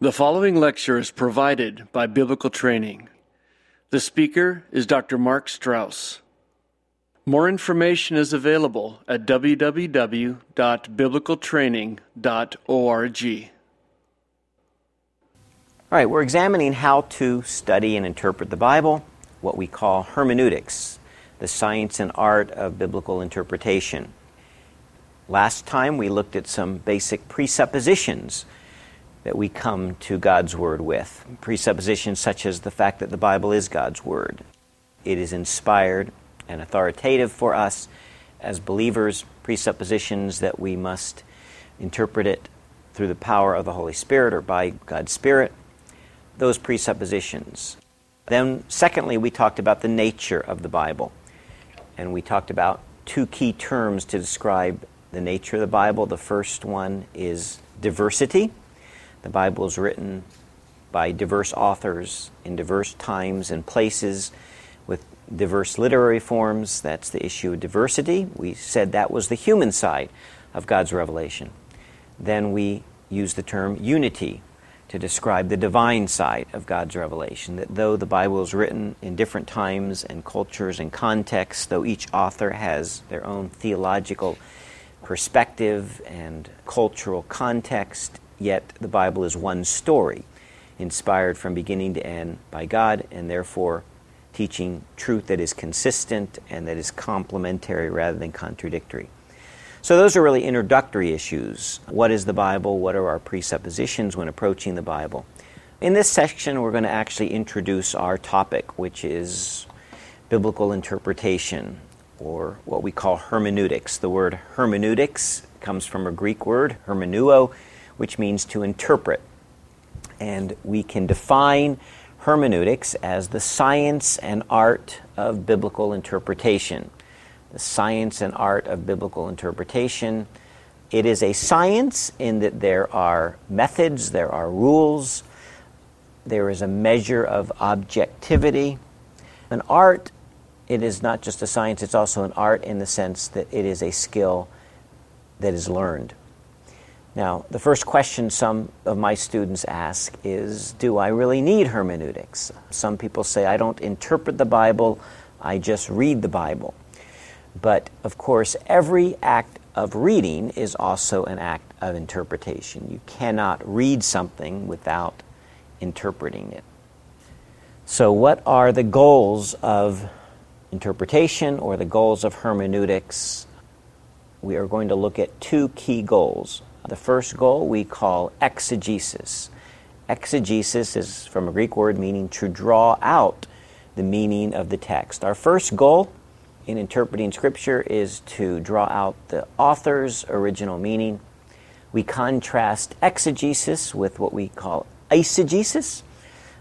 The following lecture is provided by Biblical Training. The speaker is Dr. Mark Strauss. More information is available at www.biblicaltraining.org. All right, we're examining how to study and interpret the Bible, what we call hermeneutics, the science and art of biblical interpretation. Last time we looked at some basic presuppositions that we come to God's Word with. Presuppositions such as the fact that the Bible is God's Word. It is inspired and authoritative for us as believers, presuppositions that we must interpret it through the power of the Holy Spirit or by God's Spirit. Those presuppositions. Then, secondly, we talked about the nature of the Bible. And we talked about two key terms to describe the nature of the Bible. The first one is diversity. The Bible is written by diverse authors in diverse times and places with diverse literary forms. That's the issue of diversity. We said that was the human side of God's revelation. Then we use the term unity to describe the divine side of God's revelation. That though the Bible is written in different times and cultures and contexts, though each author has their own theological perspective and cultural context, yet the Bible is one story, inspired from beginning to end by God, and therefore teaching truth that is consistent and that is complementary rather than contradictory. So, those are really introductory issues. What is the Bible? What are our presuppositions when approaching the Bible? In this section, we're going to actually introduce our topic, which is biblical interpretation, or what we call hermeneutics. The word hermeneutics comes from a Greek word, hermeneuo, which means to interpret. And we can define hermeneutics as the science and art of biblical interpretation. The science and art of biblical interpretation. It is a science in that there are methods, there are rules, there is a measure of objectivity. An art, it is not just a science, it's also an art in the sense that it is a skill that is learned. Now, the first question some of my students ask is Do I really need hermeneutics? Some people say, I don't interpret the Bible, I just read the Bible. But of course, every act of reading is also an act of interpretation. You cannot read something without interpreting it. So, what are the goals of interpretation or the goals of hermeneutics? We are going to look at two key goals. The first goal we call exegesis. Exegesis is from a Greek word meaning to draw out the meaning of the text. Our first goal in interpreting Scripture is to draw out the author's original meaning. We contrast exegesis with what we call eisegesis.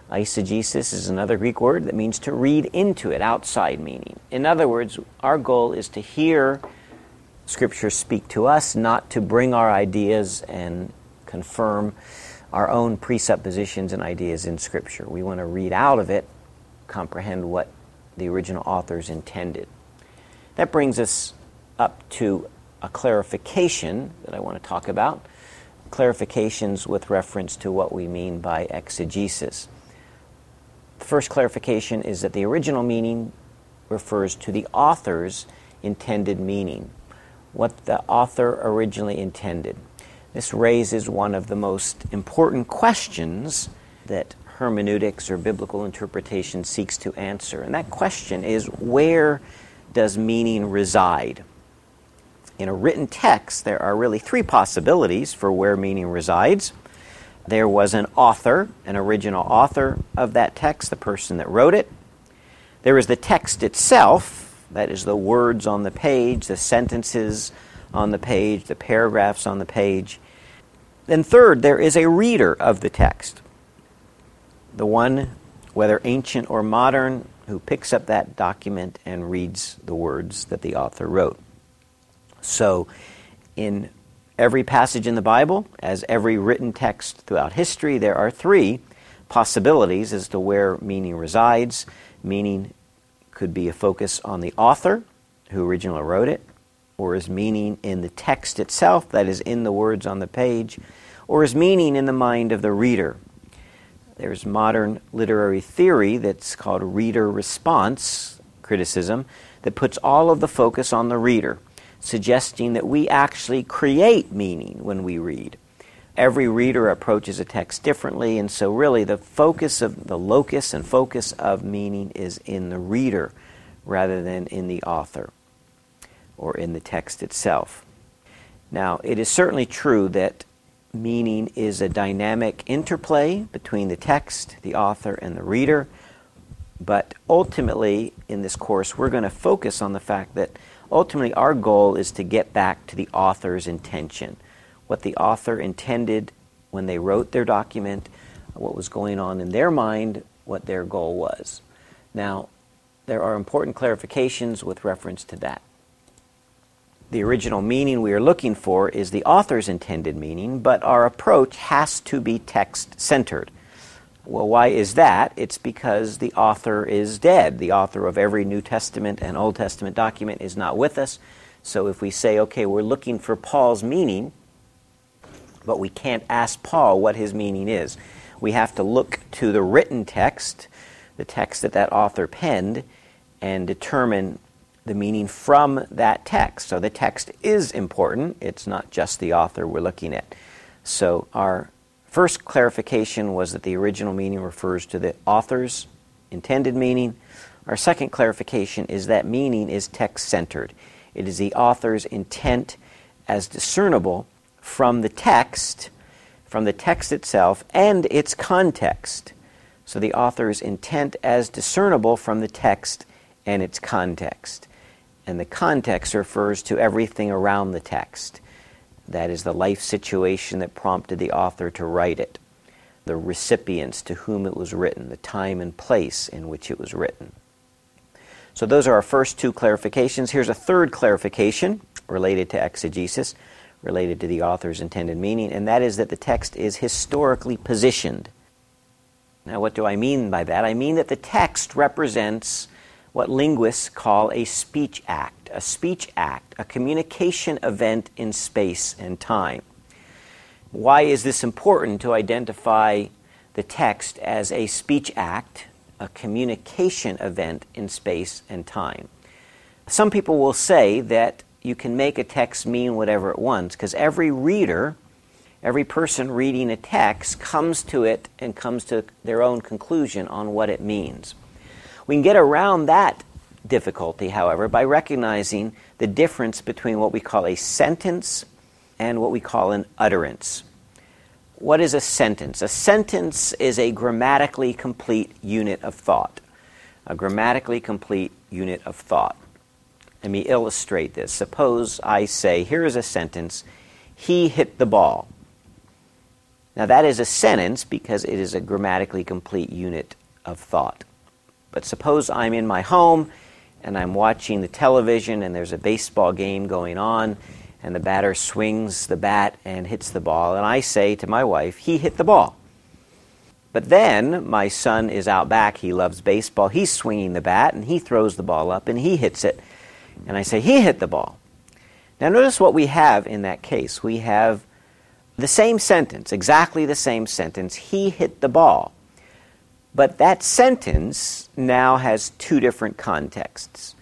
Eisegesis is another Greek word that means to read into it, outside meaning. In other words, our goal is to hear Scripture speak to us, not to bring our ideas and confirm our own presuppositions and ideas in Scripture. We want to read out of it, comprehend what the original authors intended. That brings us up to a clarification that I want to talk about. Clarifications with reference to what we mean by exegesis. The first clarification is that the original meaning refers to the author's intended meaning what the author originally intended. This raises one of the most important questions that hermeneutics or biblical interpretation seeks to answer. And that question is where does meaning reside? In a written text, there are really three possibilities for where meaning resides. There was an author, an original author of that text, the person that wrote it. There is the text itself, that is, the words on the page, the sentences on the page, the paragraphs on the page. Then, third, there is a reader of the text. The one, whether ancient or modern, who picks up that document and reads the words that the author wrote. So, in every passage in the Bible, as every written text throughout history, there are three possibilities as to where meaning resides. Meaning could be a focus on the author who originally wrote it, or is meaning in the text itself, that is, in the words on the page, or is meaning in the mind of the reader There's modern literary theory that's called reader response criticism that puts all of the focus on the reader, suggesting that we actually create meaning when we read. Every reader approaches a text differently, and so really the focus of the locus and focus of meaning is in the reader rather than in the author or in the text itself. Now, it is certainly true that meaning is a dynamic interplay between the text, the author, and the reader. But ultimately, in this course, we're going to focus on the fact that ultimately our goal is to get back to the author's intention. What the author intended when they wrote their document, what was going on in their mind, what their goal was. Now, there are important clarifications with reference to that the original meaning we are looking for is the author's intended meaning, but our approach has to be text centered. Well, why is that? It's because the author is dead. The author of every New Testament and Old Testament document is not with us. So if we say, okay, we're looking for Paul's meaning, but we can't ask Paul what his meaning is, we have to look to the written text, the text that that author penned, and determine the meaning from that text. So the text is important. It's not just the author we're looking at. So our first clarification was that the original meaning refers to the author's intended meaning. Our second clarification is that meaning is text centered. It is the author's intent as discernible from the text, from the text itself, and its context. So the author's intent as discernible from the text and its context. And the context refers to everything around the text. That is the life situation that prompted the author to write it, the recipients to whom it was written, the time and place in which it was written. So, those are our first two clarifications. Here's a third clarification related to exegesis, related to the author's intended meaning, and that is that the text is historically positioned. Now, what do I mean by that? I mean that the text represents what linguists call a speech act, a speech act, a communication event in space and time. Why is this important to identify the text as a speech act, a communication event in space and time? Some people will say that you can make a text mean whatever it wants because every reader, every person reading a text comes to it and comes to their own conclusion on what it means. We can get around that difficulty, however, by recognizing the difference between what we call a sentence and what we call an utterance. What is a sentence? A sentence is a grammatically complete unit of thought. A grammatically complete unit of thought. Let me illustrate this. Suppose I say, here is a sentence, he hit the ball. Now, that is a sentence because it is a grammatically complete unit of thought. But suppose I'm in my home and I'm watching the television and there's a baseball game going on and the batter swings the bat and hits the ball and I say to my wife, he hit the ball. But then my son is out back, he loves baseball, he's swinging the bat and he throws the ball up and he hits it. And I say, he hit the ball. Now notice what we have in that case. We have the same sentence, exactly the same sentence, he hit the ball. But that sentence now has two different contexts.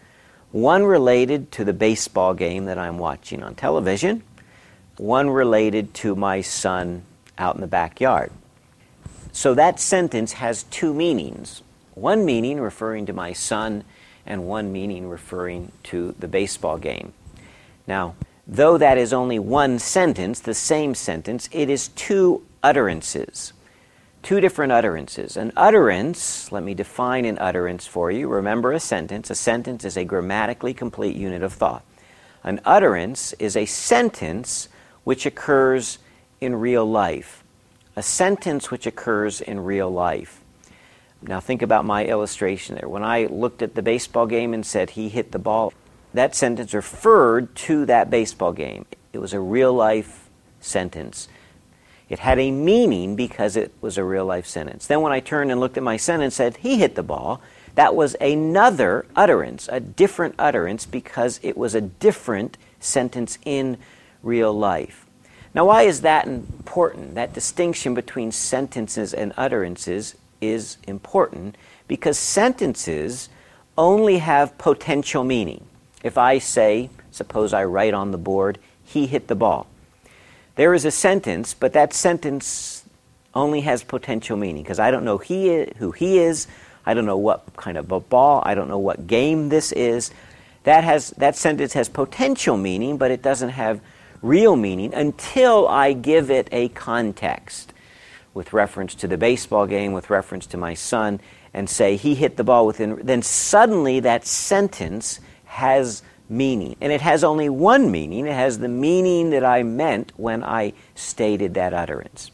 One related to the baseball game that I'm watching on television, one related to my son out in the backyard. So that sentence has two meanings one meaning referring to my son, and one meaning referring to the baseball game. Now, though that is only one sentence, the same sentence, it is two utterances two different utterances. An utterance, let me define an utterance for you. Remember a sentence. A sentence is a grammatically complete unit of thought. An utterance is a sentence which occurs in real life. A sentence which occurs in real life. Now, think about my illustration there. When I looked at the baseball game and said he hit the ball, that sentence referred to that baseball game. It was a real life sentence. It had a meaning because it was a real life sentence. Then when I turned and looked at my sentence and said, he hit the ball, that was another utterance, a different utterance because it was a different sentence in real life. Now, why is that important? That distinction between sentences and utterances is important because sentences only have potential meaning. If I say, suppose I write on the board, he hit the ball. There is a sentence, but that sentence only has potential meaning because I don't know he is, who he is. I don't know what kind of a ball. I don't know what game this is. That has that sentence has potential meaning, but it doesn't have real meaning until I give it a context with reference to the baseball game, with reference to my son, and say he hit the ball within. Then suddenly that sentence has meaning. And it has only one meaning. It has the meaning that I meant when I stated that utterance.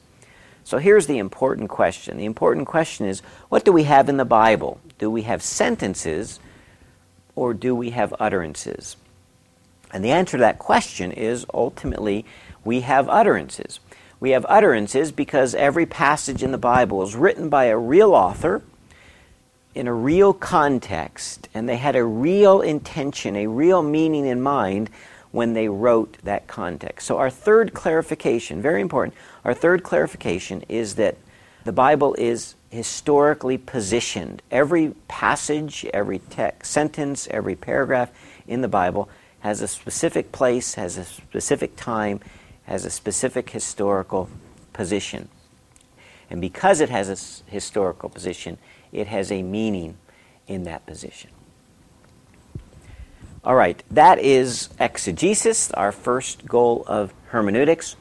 So here's the important question. The important question is what do we have in the Bible? Do we have sentences or do we have utterances? And the answer to that question is ultimately we have utterances. We have utterances because every passage in the Bible is written by a real author in a real context, and they had a real intention, a real meaning in mind when they wrote that context. So, our third clarification, very important, our third clarification is that the Bible is historically positioned. Every passage, every text, sentence, every paragraph in the Bible has a specific place, has a specific time, has a specific historical position. And because it has a historical position, it has a meaning in that position. All right, that is exegesis, our first goal of hermeneutics,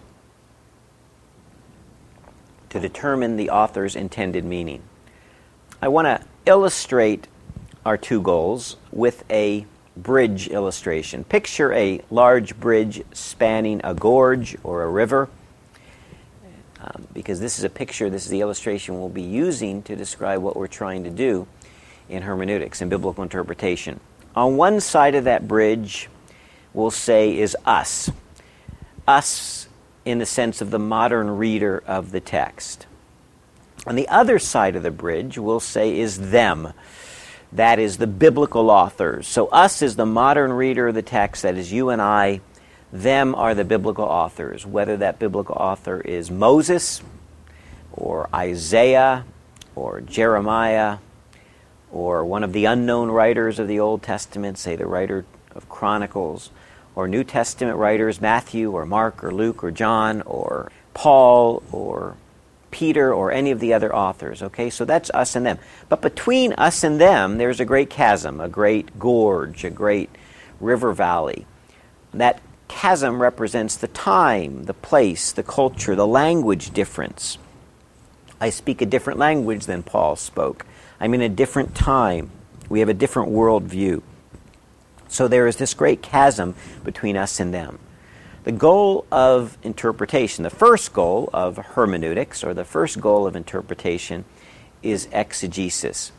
to determine the author's intended meaning. I want to illustrate our two goals with a bridge illustration. Picture a large bridge spanning a gorge or a river um, because this is a picture, this is the illustration we'll be using to describe what we're trying to do in hermeneutics and biblical interpretation. On one side of that bridge, we'll say, is us. Us in the sense of the modern reader of the text. On the other side of the bridge, we'll say, is them. That is the biblical authors. So, us is the modern reader of the text, that is you and I them are the biblical authors, whether that biblical author is Moses or Isaiah or Jeremiah or one of the unknown writers of the Old Testament, say the writer of Chronicles, or New Testament writers, Matthew or Mark or Luke or John or Paul or Peter or any of the other authors. Okay, so that's us and them. But between us and them, there's a great chasm, a great gorge, a great river valley. That chasm represents the time, the place, the culture, the language difference. I speak a different language than Paul spoke. I'm in a different time. We have a different worldview. So there is this great chasm between us and them. The goal of interpretation, the first goal of hermeneutics, or the first goal of interpretation, is exegesis.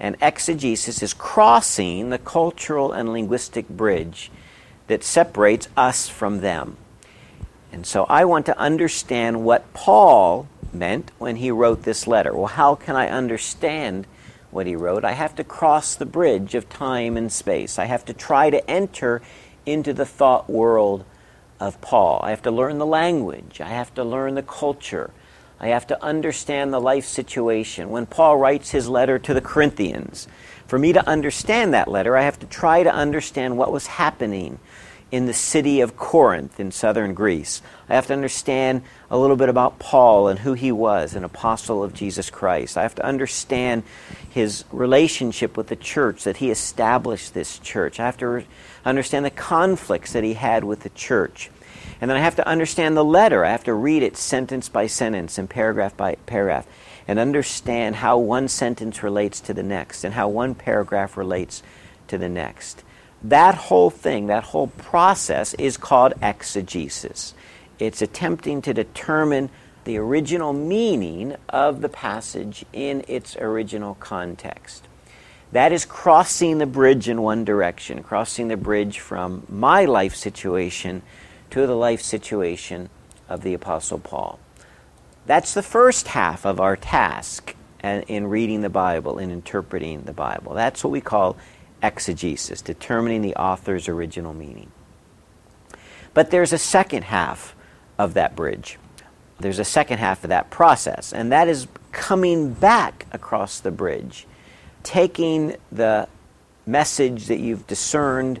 And exegesis is crossing the cultural and linguistic bridge that separates us from them. And so I want to understand what Paul meant when he wrote this letter. Well, how can I understand what he wrote? I have to cross the bridge of time and space. I have to try to enter into the thought world of Paul. I have to learn the language. I have to learn the culture. I have to understand the life situation. When Paul writes his letter to the Corinthians, for me to understand that letter, I have to try to understand what was happening in the city of Corinth in southern Greece. I have to understand a little bit about Paul and who he was, an apostle of Jesus Christ. I have to understand his relationship with the church, that he established this church. I have to understand the conflicts that he had with the church. And then I have to understand the letter. I have to read it sentence by sentence and paragraph by paragraph and understand how one sentence relates to the next and how one paragraph relates to the next. That whole thing, that whole process is called exegesis. It's attempting to determine the original meaning of the passage in its original context. That is crossing the bridge in one direction, crossing the bridge from my life situation to the life situation of the Apostle Paul. That's the first half of our task uh, in reading the Bible, in interpreting the Bible. That's what we call exegesis, determining the author's original meaning. But there's a second half of that bridge. There's a second half of that process, and that is coming back across the bridge, taking the message that you've discerned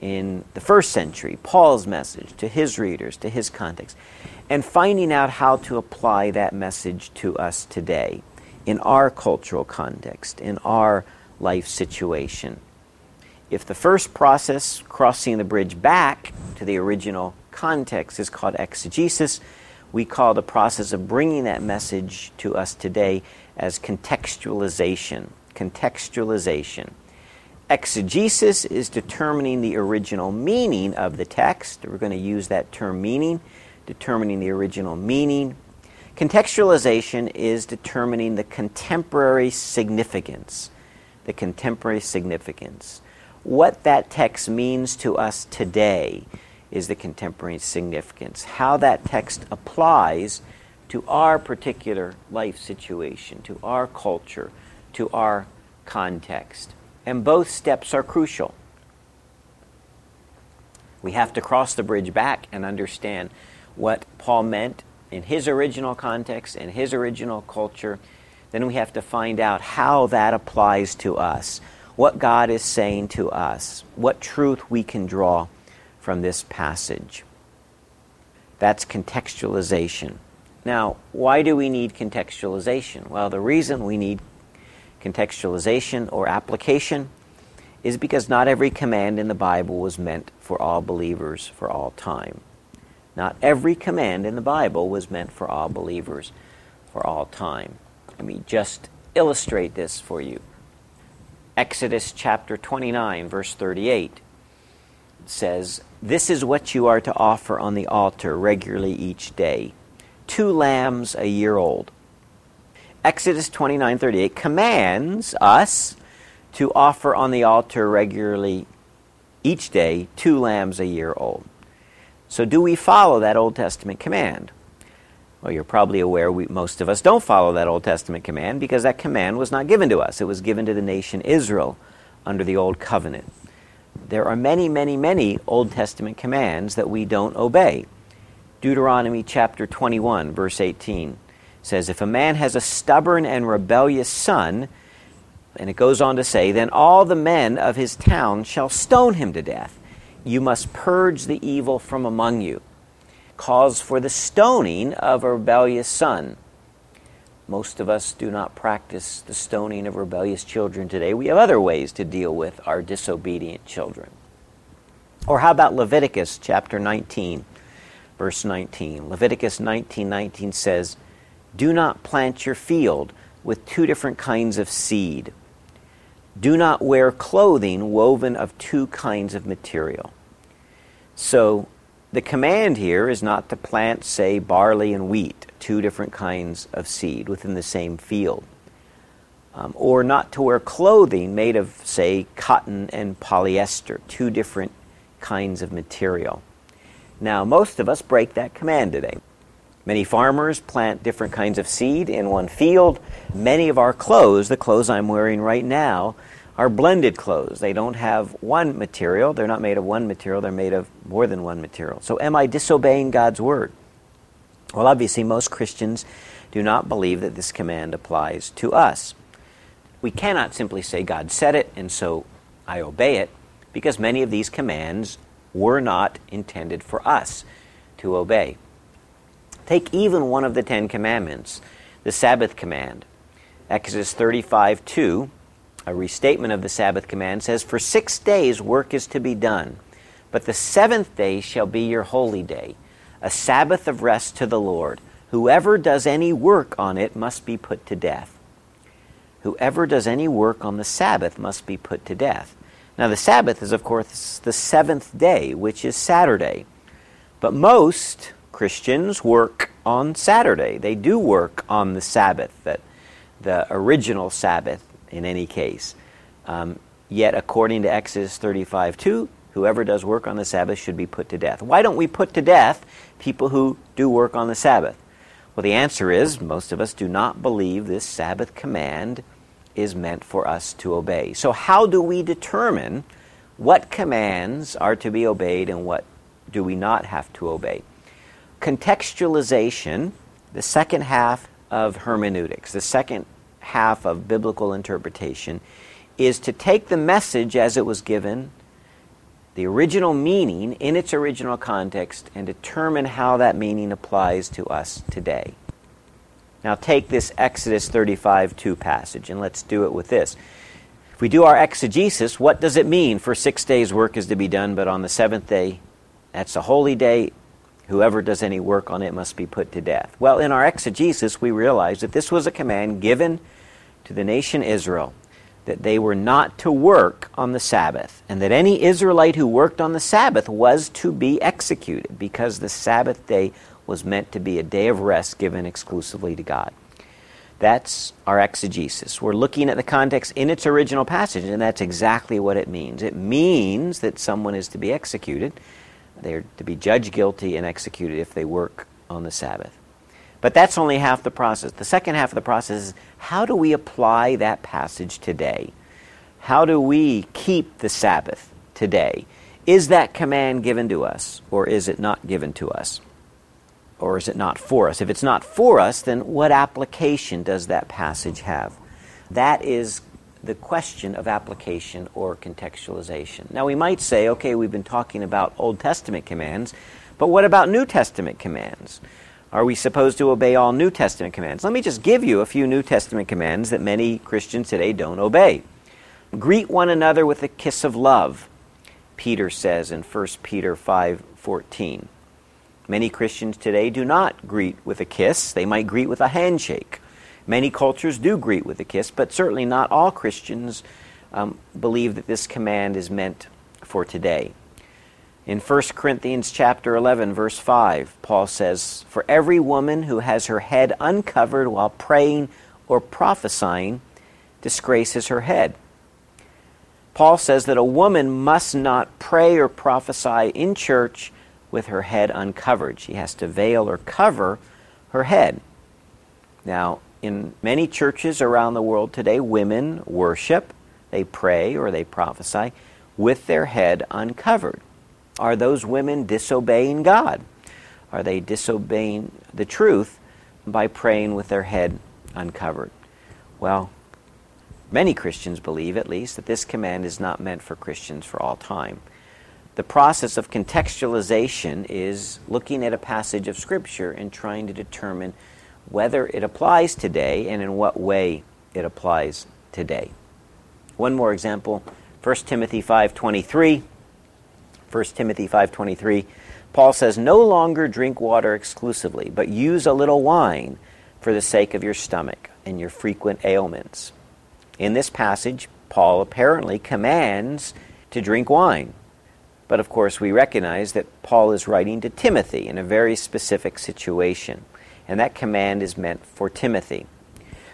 in the first century, Paul's message to his readers, to his context, and finding out how to apply that message to us today in our cultural context, in our life situation. If the first process, crossing the bridge back to the original context, is called exegesis, we call the process of bringing that message to us today as contextualization. Contextualization. Exegesis is determining the original meaning of the text. We're going to use that term meaning, determining the original meaning. Contextualization is determining the contemporary significance. The contemporary significance. What that text means to us today is the contemporary significance. How that text applies to our particular life situation, to our culture, to our context. And both steps are crucial. We have to cross the bridge back and understand what Paul meant in his original context, in his original culture. Then we have to find out how that applies to us, what God is saying to us, what truth we can draw from this passage. That's contextualization. Now, why do we need contextualization? Well, the reason we need contextualization or application is because not every command in the Bible was meant for all believers for all time. Not every command in the Bible was meant for all believers for all time. Let me just illustrate this for you. Exodus chapter 29, verse 38 says, This is what you are to offer on the altar regularly each day two lambs a year old. Exodus 29:38 commands us to offer on the altar regularly each day two lambs a year old. So do we follow that Old Testament command? Well, you're probably aware we, most of us don't follow that Old Testament command because that command was not given to us. It was given to the nation Israel under the Old Covenant. There are many, many, many Old Testament commands that we don't obey. Deuteronomy chapter 21, verse 18 says, If a man has a stubborn and rebellious son, and it goes on to say, Then all the men of his town shall stone him to death. You must purge the evil from among you. Cause for the stoning of a rebellious son. Most of us do not practice the stoning of rebellious children today. We have other ways to deal with our disobedient children. Or how about Leviticus chapter 19, verse 19? Leviticus 19:19 19 says, "Do not plant your field with two different kinds of seed. Do not wear clothing woven of two kinds of material." So, the command here is not to plant, say, barley and wheat two different kinds of seed within the same field. Um, or not to wear clothing made of, say, cotton and polyester, two different kinds of material. Now, most of us break that command today. Many farmers plant different kinds of seed in one field. Many of our clothes, the clothes I'm wearing right now, are blended clothes. They don't have one material. They're not made of one material. They're made of more than one material. So, am I disobeying God's word? Well, obviously, most Christians do not believe that this command applies to us. We cannot simply say God said it and so I obey it, because many of these commands were not intended for us to obey. Take even one of the Ten Commandments, the Sabbath command. Exodus 35 2, a restatement of the Sabbath command, says, For six days work is to be done, but the seventh day shall be your holy day a Sabbath of rest to the Lord. Whoever does any work on it must be put to death. Whoever does any work on the Sabbath must be put to death. Now, the Sabbath is, of course, the seventh day, which is Saturday. But most Christians work on Saturday. They do work on the Sabbath, that the original Sabbath in any case. Um, yet, according to Exodus 35 2, whoever does work on the Sabbath should be put to death. Why don't we put to death people who do work on the Sabbath? Well, the answer is most of us do not believe this Sabbath command is meant for us to obey. So, how do we determine what commands are to be obeyed and what do we not have to obey? contextualization, the second half of hermeneutics, the second half of biblical interpretation, is to take the message as it was given, the original meaning in its original context, and determine how that meaning applies to us today. Now, take this Exodus 35 2 passage, and let's do it with this. If we do our exegesis, what does it mean for six days' work is to be done, but on the seventh day, that's a holy day, whoever does any work on it must be put to death? Well, in our exegesis, we realize that this was a command given to the nation Israel that they were not to work on the Sabbath, and that any Israelite who worked on the Sabbath was to be executed, because the Sabbath day was meant to be a day of rest given exclusively to God. That's our exegesis. We're looking at the context in its original passage, and that's exactly what it means. It means that someone is to be executed. They're to be judged guilty and executed if they work on the Sabbath. But that's only half the process. The second half of the process is how do we apply that passage today? How do we keep the Sabbath today? Is that command given to us, or is it not given to us? Or is it not for us? If it's not for us, then what application does that passage have? That is the question of application or contextualization. Now, we might say, okay, we've been talking about Old Testament commands, but what about New Testament commands? Are we supposed to obey all New Testament commands? Let me just give you a few New Testament commands that many Christians today don't obey. Greet one another with a kiss of love, Peter says in 1 Peter 5:14. Many Christians today do not greet with a kiss, they might greet with a handshake. Many cultures do greet with a kiss, but certainly not all Christians um, believe that this command is meant for today. In 1 Corinthians chapter 11 verse 5, Paul says, "For every woman who has her head uncovered while praying or prophesying disgraces her head." Paul says that a woman must not pray or prophesy in church with her head uncovered. She has to veil or cover her head. Now, in many churches around the world today, women worship, they pray or they prophesy with their head uncovered. Are those women disobeying God? Are they disobeying the truth by praying with their head uncovered? Well, many Christians believe, at least, that this command is not meant for Christians for all time. The process of contextualization is looking at a passage of Scripture and trying to determine whether it applies today and in what way it applies today. One more example, 1 Timothy 5:23 1 Timothy 5:23, Paul says, "No longer drink water exclusively, but use a little wine for the sake of your stomach and your frequent ailments." In this passage, Paul apparently commands to drink wine. But of course, we recognize that Paul is writing to Timothy in a very specific situation, and that command is meant for Timothy.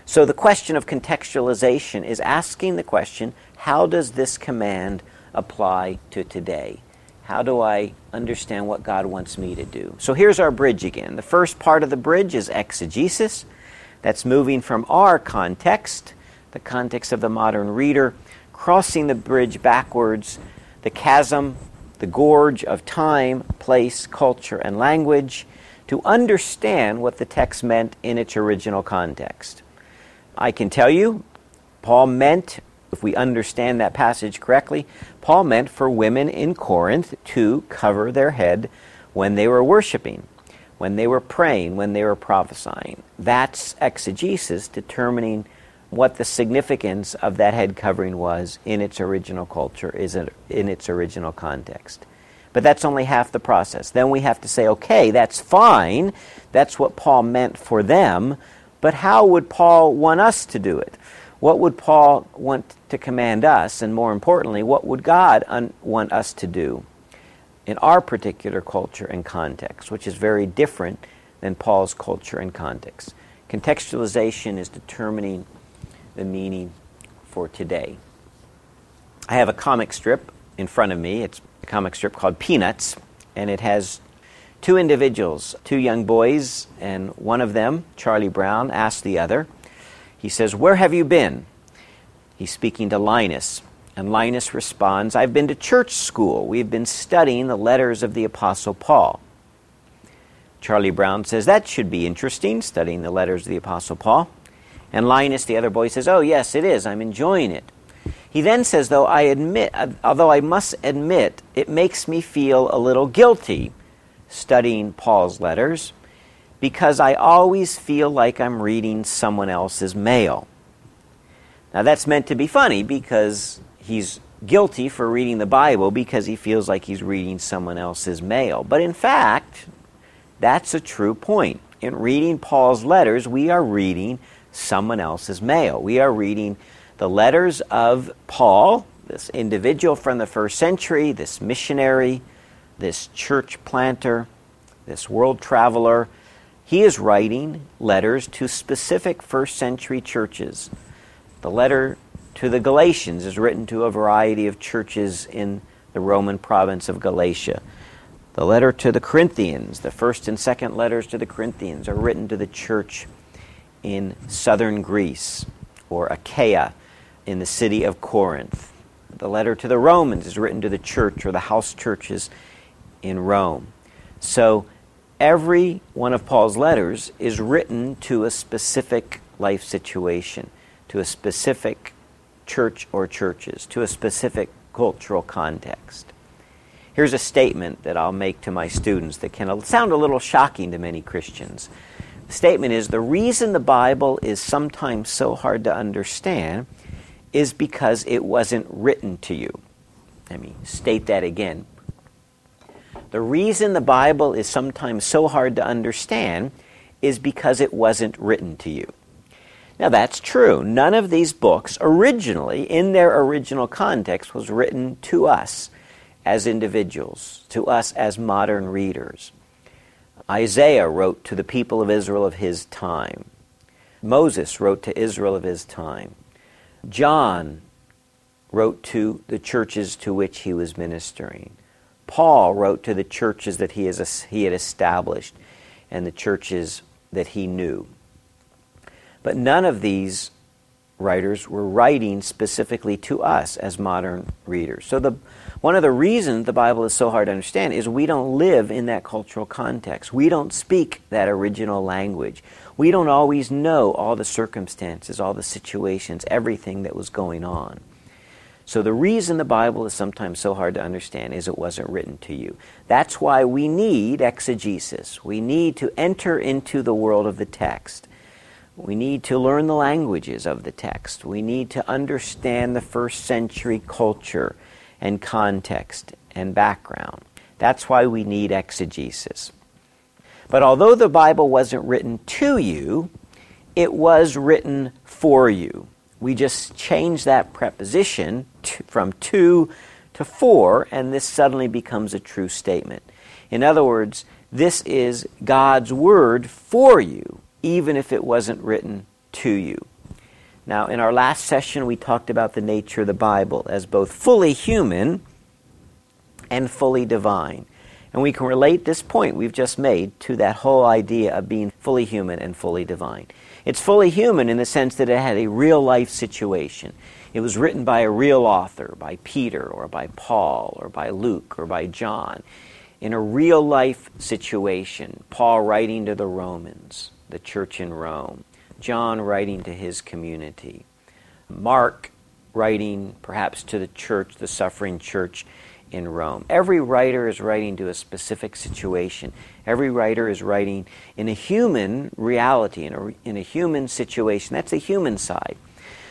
So the question of contextualization is asking the question how does this command apply to today? How do I understand what God wants me to do? So here's our bridge again. The first part of the bridge is exegesis. That's moving from our context, the context of the modern reader, crossing the bridge backwards, the chasm, the gorge of time, place, culture, and language, to understand what the text meant in its original context. I can tell you, Paul meant if we understand that passage correctly, Paul meant for women in Corinth to cover their head when they were worshiping, when they were praying, when they were prophesying. That's exegesis, determining what the significance of that head covering was in its original culture, is in its original context. But that's only half the process. Then we have to say, okay, that's fine. That's what Paul meant for them. But how would Paul want us to do it? What would Paul want to command us? And more importantly, what would God un- want us to do in our particular culture and context, which is very different than Paul's culture and context? Contextualization is determining the meaning for today. I have a comic strip in front of me. It's a comic strip called Peanuts, and it has two individuals, two young boys, and one of them, Charlie Brown, asks the other, he says, Where have you been? He's speaking to Linus. And Linus responds, I've been to church school. We've been studying the letters of the Apostle Paul. Charlie Brown says, That should be interesting, studying the letters of the Apostle Paul. And Linus, the other boy, says, Oh, yes, it is. I'm enjoying it. He then says, though I admit, although I must admit, it makes me feel a little guilty studying Paul's letters because I always feel like I'm reading someone else's mail. Now, that's meant to be funny because he's guilty for reading the Bible because he feels like he's reading someone else's mail. But in fact, that's a true point. In reading Paul's letters, we are reading someone else's mail. We are reading the letters of Paul, this individual from the first century, this missionary, this church planter, this world traveler. He is writing letters to specific first century churches. The letter to the Galatians is written to a variety of churches in the Roman province of Galatia. The letter to the Corinthians, the first and second letters to the Corinthians, are written to the church in southern Greece or Achaia in the city of Corinth. The letter to the Romans is written to the church or the house churches in Rome. So every one of Paul's letters is written to a specific life situation, to a specific church or churches, to a specific cultural context. Here's a statement that I'll make to my students that can sound a little shocking to many Christians. The statement is the reason the Bible is sometimes so hard to understand is because it wasn't written to you. Let me state that again. The reason the Bible is sometimes so hard to understand is because it wasn't written to you. Now, that's true. None of these books originally, in their original context, was written to us as individuals, to us as modern readers. Isaiah wrote to the people of Israel of his time. Moses wrote to Israel of his time. John wrote to the churches to which he was ministering. Paul wrote to the churches that he, has, he had established and the churches that he knew. But none of these writers were writing specifically to us as modern readers. So the one of the reasons the Bible is so hard to understand is we don't live in that cultural context. We don't speak that original language. We don't always know all the circumstances, all the situations, everything that was going on. So the reason the Bible is sometimes so hard to understand is it wasn't written to you. That's why we need exegesis. We need to enter into the world of the text. We need to learn the languages of the text. We need to understand the first century culture and context and background. That's why we need exegesis. But although the Bible wasn't written to you, it was written for you. We just change that preposition to, from to to for, and this suddenly becomes a true statement. In other words, this is God's word for you, even if it wasn't written to you. Now, in our last session, we talked about the nature of the Bible as both fully human and fully divine. And we can relate this point we've just made to that whole idea of being fully human and fully divine. It's fully human in the sense that it had a real life situation. It was written by a real author, by Peter or by Paul or by Luke or by John. In a real life situation, Paul writing to the Romans, the church in Rome. John writing to his community, Mark writing perhaps to the church, the suffering church in Rome. Every writer is writing to a specific situation. Every writer is writing in a human reality, in a, in a human situation. That's the human side.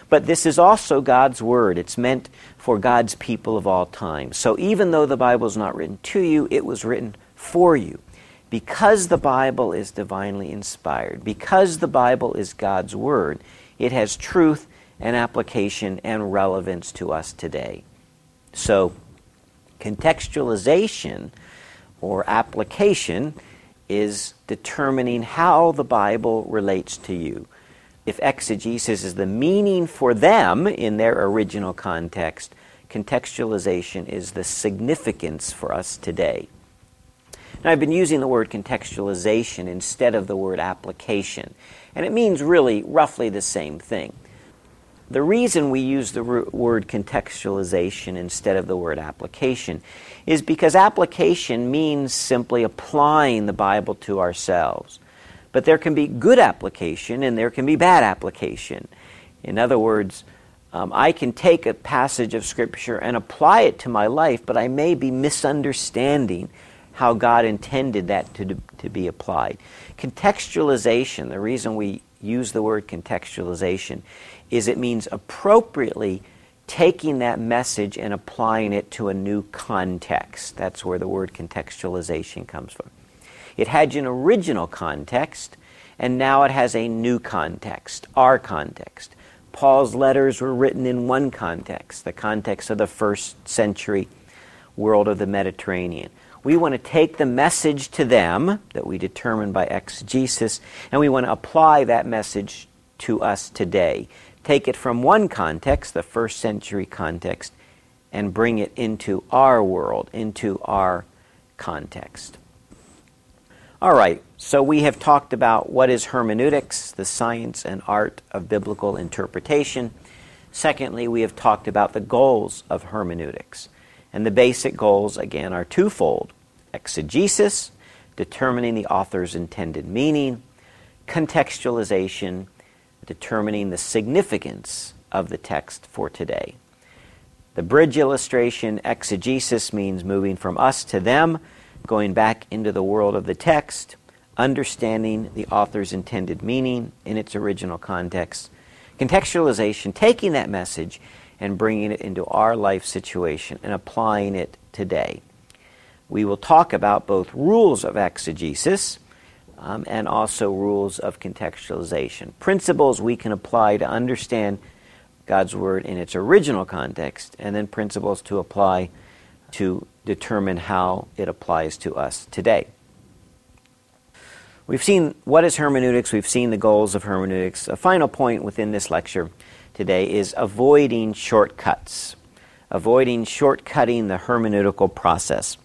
But this is also God's Word. It's meant for God's people of all time. So even though the Bible is not written to you, it was written for you because the Bible is divinely inspired, because the Bible is God's Word, it has truth and application and relevance to us today. So, contextualization or application is determining how the Bible relates to you. If exegesis is the meaning for them in their original context, contextualization is the significance for us today. Now, I've been using the word contextualization instead of the word application. And it means really roughly the same thing. The reason we use the word contextualization instead of the word application is because application means simply applying the Bible to ourselves. But there can be good application and there can be bad application. In other words, um, I can take a passage of Scripture and apply it to my life, but I may be misunderstanding how God intended that to, to be applied. Contextualization, the reason we use the word contextualization, is it means appropriately taking that message and applying it to a new context. That's where the word contextualization comes from. It had an original context, and now it has a new context, our context. Paul's letters were written in one context, the context of the first century world of the Mediterranean. We want to take the message to them that we determine by exegesis, and we want to apply that message to us today take it from one context, the first century context, and bring it into our world, into our context. All right, so we have talked about what is hermeneutics, the science and art of biblical interpretation. Secondly, we have talked about the goals of hermeneutics. And the basic goals, again, are twofold exegesis, determining the author's intended meaning, contextualization, determining the significance of the text for today. The bridge illustration exegesis means moving from us to them, going back into the world of the text, understanding the author's intended meaning in its original context. Contextualization, taking that message and bringing it into our life situation and applying it today. We will talk about both rules of exegesis um, and also rules of contextualization. Principles we can apply to understand God's Word in its original context, and then principles to apply to determine how it applies to us today. We've seen what is hermeneutics, we've seen the goals of hermeneutics. A final point within this lecture today is avoiding shortcuts, avoiding shortcutting the hermeneutical process.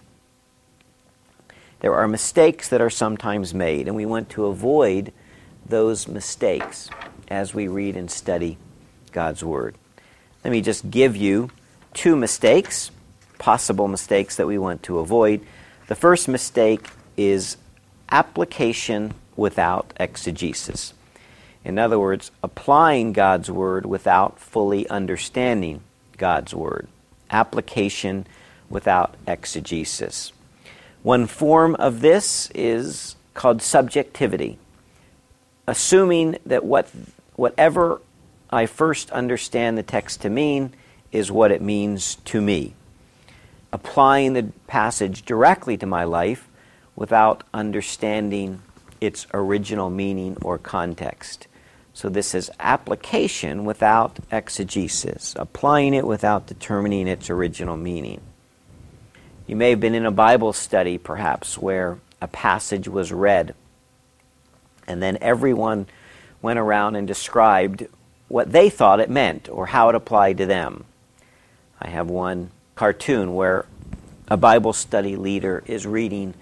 There are mistakes that are sometimes made, and we want to avoid those mistakes as we read and study God's Word. Let me just give you two mistakes, possible mistakes that we want to avoid. The first mistake is application without exegesis. In other words, applying God's Word without fully understanding God's Word. Application without exegesis. One form of this is called subjectivity, assuming that what, whatever I first understand the text to mean is what it means to me. Applying the passage directly to my life without understanding its original meaning or context. So, this is application without exegesis, applying it without determining its original meaning. You may have been in a Bible study, perhaps, where a passage was read, and then everyone went around and described what they thought it meant or how it applied to them. I have one cartoon where a Bible study leader is reading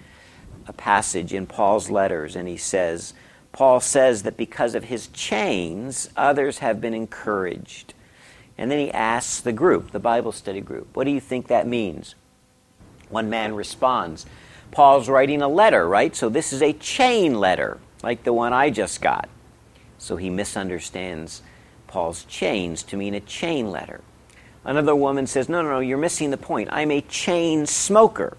a passage in Paul's letters, and he says, Paul says that because of his chains, others have been encouraged. And then he asks the group, the Bible study group, what do you think that means? One man responds, Paul's writing a letter, right? So this is a chain letter, like the one I just got. So he misunderstands Paul's chains to mean a chain letter. Another woman says, No, no, no, you're missing the point. I'm a chain smoker.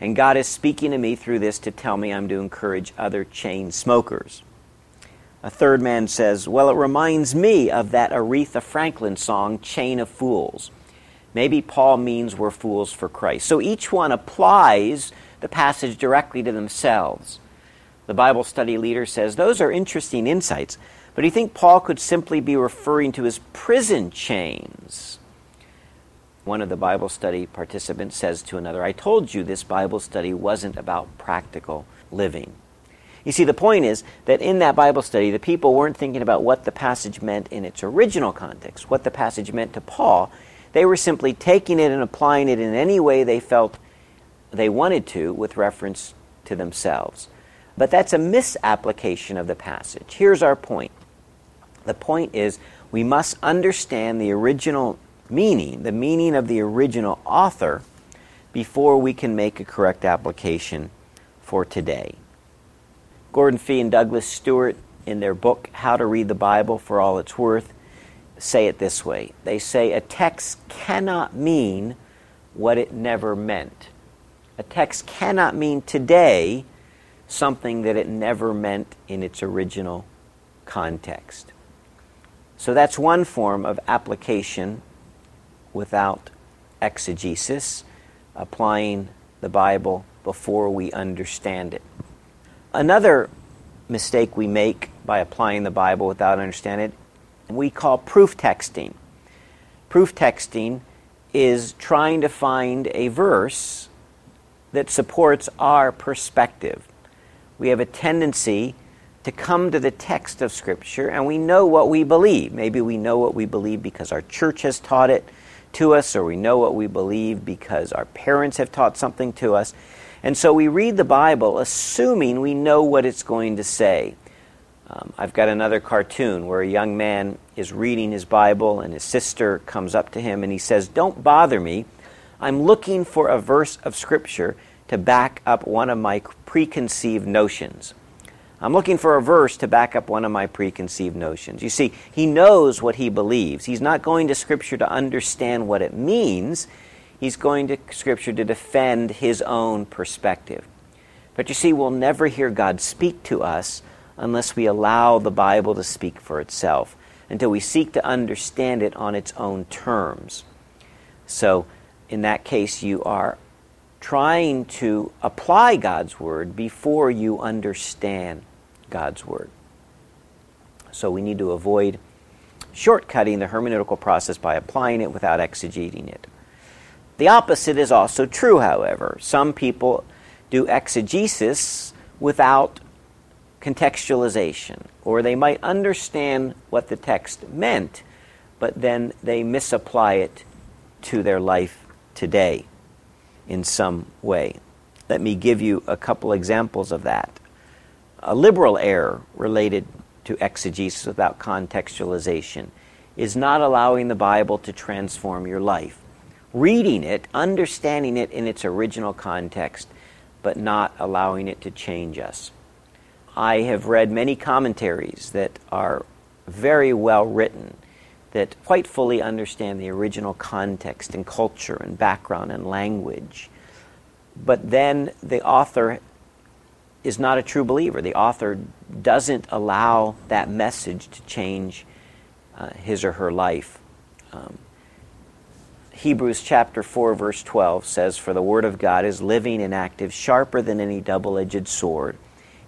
And God is speaking to me through this to tell me I'm to encourage other chain smokers. A third man says, Well, it reminds me of that Aretha Franklin song, Chain of Fools. Maybe Paul means we're fools for Christ. So each one applies the passage directly to themselves. The Bible study leader says those are interesting insights, but do you think Paul could simply be referring to his prison chains? One of the Bible study participants says to another, I told you this Bible study wasn't about practical living. You see, the point is that in that Bible study, the people weren't thinking about what the passage meant in its original context, what the passage meant to Paul. They were simply taking it and applying it in any way they felt they wanted to with reference to themselves. But that's a misapplication of the passage. Here's our point The point is, we must understand the original meaning, the meaning of the original author, before we can make a correct application for today. Gordon Fee and Douglas Stuart, in their book, How to Read the Bible for All It's Worth, say it this way They say a text cannot mean what it never meant. A text cannot mean today something that it never meant in its original context. So that's one form of application without exegesis, applying the Bible before we understand it. Another mistake we make by applying the Bible without understanding it, we call proof texting. Proof texting is trying to find a verse that supports our perspective. We have a tendency to come to the text of Scripture and we know what we believe. Maybe we know what we believe because our church has taught it to us, or we know what we believe because our parents have taught something to us. And so we read the Bible assuming we know what it's going to say. Um, I've got another cartoon where a young man is reading his Bible and his sister comes up to him and he says, Don't bother me. I'm looking for a verse of Scripture to back up one of my preconceived notions. I'm looking for a verse to back up one of my preconceived notions. You see, he knows what he believes. He's not going to Scripture to understand what it means, he's going to Scripture to defend his own perspective. But you see, we'll never hear God speak to us unless we allow the Bible to speak for itself, until we seek to understand it on its own terms. So, in that case, you are trying to apply God's Word before you understand God's Word. So we need to avoid shortcutting the hermeneutical process by applying it without exegeting it. The opposite is also true, however. Some people do exegesis without contextualization, or they might understand what the text meant, but then they misapply it to their life today in some way. Let me give you a couple examples of that a liberal error related to exegesis without contextualization is not allowing the Bible to transform your life. Reading it, understanding it in its original context, but not allowing it to change us. I have read many commentaries that are very well written, that quite fully understand the original context and culture and background and language. But then the author is not a true believer. The author doesn't allow that message to change uh, his or her life. Um, Hebrews chapter 4, verse 12 says, For the word of God is living and active, sharper than any double edged sword.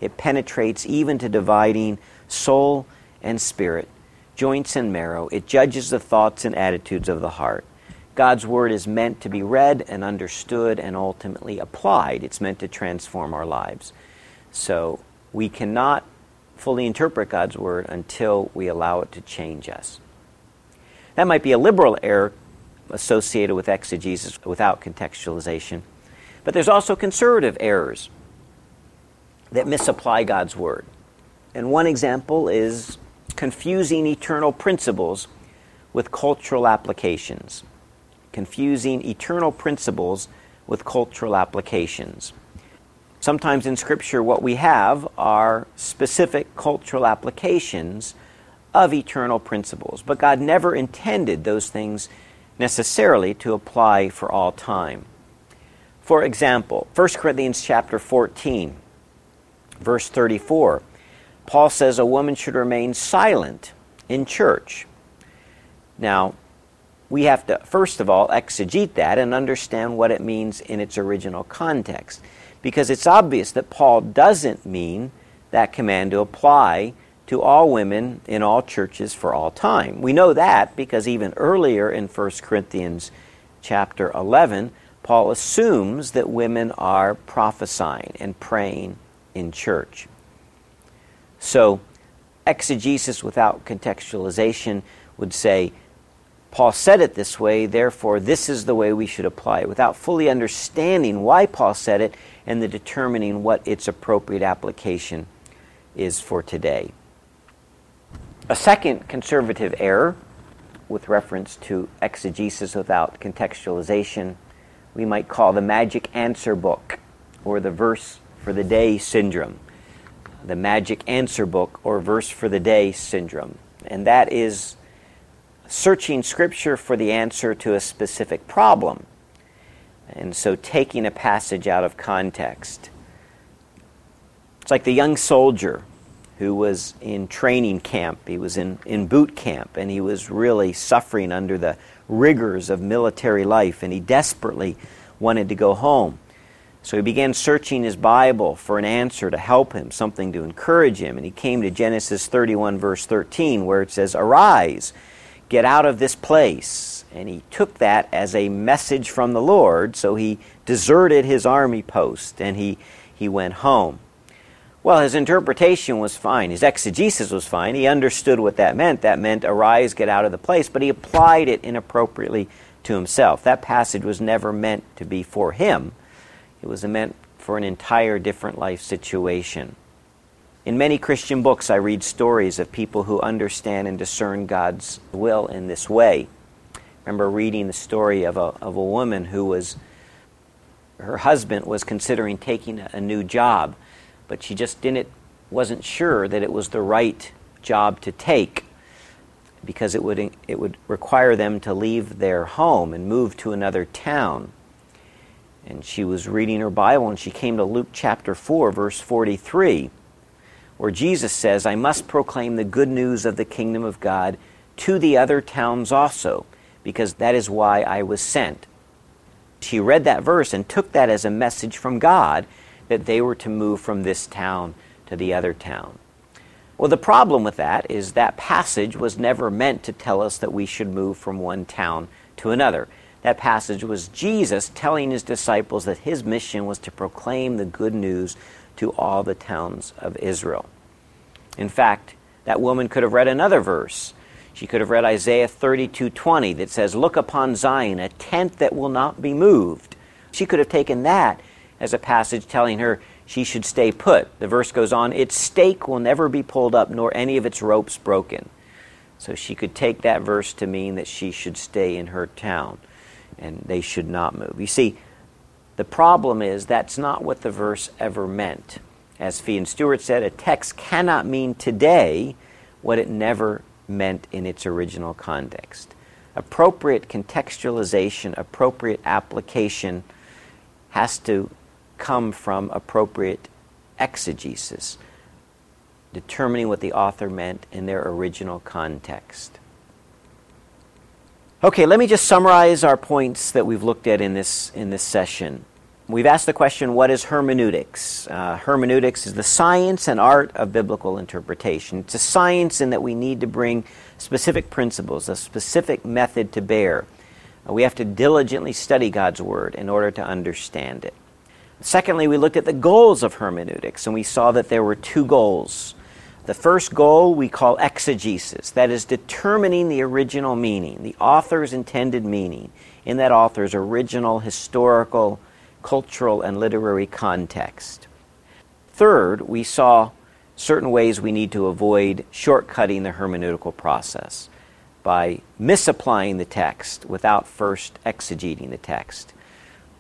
It penetrates even to dividing soul and spirit, joints and marrow. It judges the thoughts and attitudes of the heart. God's word is meant to be read and understood and ultimately applied. It's meant to transform our lives. So we cannot fully interpret God's Word until we allow it to change us. That might be a liberal error associated with exegesis without contextualization. But there's also conservative errors that misapply God's Word. And one example is confusing eternal principles with cultural applications. Confusing eternal principles with cultural applications. Sometimes in Scripture, what we have are specific cultural applications of eternal principles, but God never intended those things necessarily to apply for all time. For example, 1 Corinthians chapter 14, verse 34, Paul says a woman should remain silent in church. Now, we have to, first of all, exegete that and understand what it means in its original context because it's obvious that Paul doesn't mean that command to apply to all women in all churches for all time. We know that because even earlier in 1 Corinthians chapter 11, Paul assumes that women are prophesying and praying in church. So, exegesis without contextualization would say Paul said it this way, therefore, this is the way we should apply it, without fully understanding why Paul said it and the determining what its appropriate application is for today. A second conservative error, with reference to exegesis without contextualization, we might call the magic answer book or the verse for the day syndrome. The magic answer book or verse for the day syndrome. And that is searching Scripture for the answer to a specific problem. And so taking a passage out of context. It's like the young soldier who was in training camp. He was in, in boot camp and he was really suffering under the rigors of military life and he desperately wanted to go home. So he began searching his Bible for an answer to help him, something to encourage him. And he came to Genesis 31, verse 13, where it says, Arise, get out of this place. And he took that as a message from the Lord, so he deserted his army post and he, he went home. Well, his interpretation was fine. His exegesis was fine. He understood what that meant. That meant arise, get out of the place, but he applied it inappropriately to himself. That passage was never meant to be for him, it was meant for an entire different life situation. In many Christian books, I read stories of people who understand and discern God's will in this way. I remember reading the story of a, of a woman who was, her husband was considering taking a new job, but she just didn't, wasn't sure that it was the right job to take because it would, it would require them to leave their home and move to another town. And she was reading her Bible and she came to Luke chapter 4, verse 43, where Jesus says, I must proclaim the good news of the kingdom of God to the other towns also, because that is why I was sent. She read that verse and took that as a message from God that they were to move from this town to the other town. Well, the problem with that is that passage was never meant to tell us that we should move from one town to another. That passage was Jesus telling his disciples that his mission was to proclaim the good news to all the towns of Israel. In fact, that woman could have read another verse. She could have read Isaiah 32:20 that says, "Look upon Zion, a tent that will not be moved." She could have taken that as a passage telling her she should stay put. The verse goes on, "Its stake will never be pulled up, nor any of its ropes broken." So she could take that verse to mean that she should stay in her town and they should not move. You see, the problem is that's not what the verse ever meant. As Fee and Stuart said, a text cannot mean today what it never meant in its original context. Appropriate contextualization, appropriate application has to come from appropriate exegesis, determining what the author meant in their original context. Okay, let me just summarize our points that we've looked at in this, in this session. We've asked the question what is hermeneutics? Uh, hermeneutics is the science and art of biblical interpretation. It's a science in that we need to bring specific principles, a specific method to bear. Uh, we have to diligently study God's Word in order to understand it. Secondly, we looked at the goals of hermeneutics, and we saw that there were two goals. The first goal we call exegesis, that is determining the original meaning, the author's intended meaning in that author's original historical, cultural, and literary context. Third, we saw certain ways we need to avoid shortcutting the hermeneutical process by misapplying the text without first exegeting the text,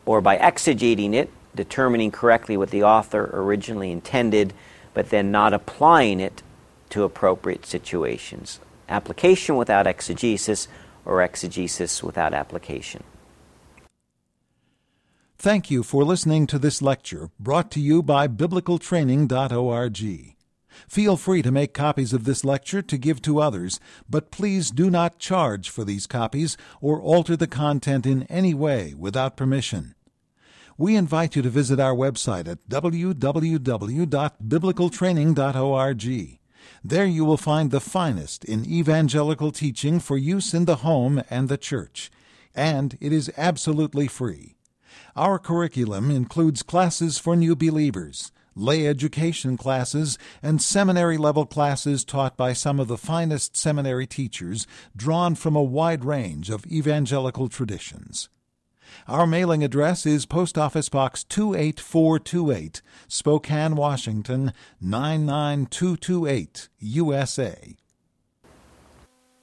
or by exegeting it, determining correctly what the author originally intended but then not applying it to appropriate situations. Application without exegesis or exegesis without application. Thank you for listening to this lecture brought to you by biblicaltraining.org. Feel free to make copies of this lecture to give to others, but please do not charge for these copies or alter the content in any way without permission we invite you to visit our website at www.biblicaltraining.org. There you will find the finest in evangelical teaching for use in the home and the church, and it is absolutely free. Our curriculum includes classes for new believers, lay education classes, and seminary level classes taught by some of the finest seminary teachers drawn from a wide range of evangelical traditions. Our mailing address is Post Office Box 28428, Spokane, Washington 99228, USA.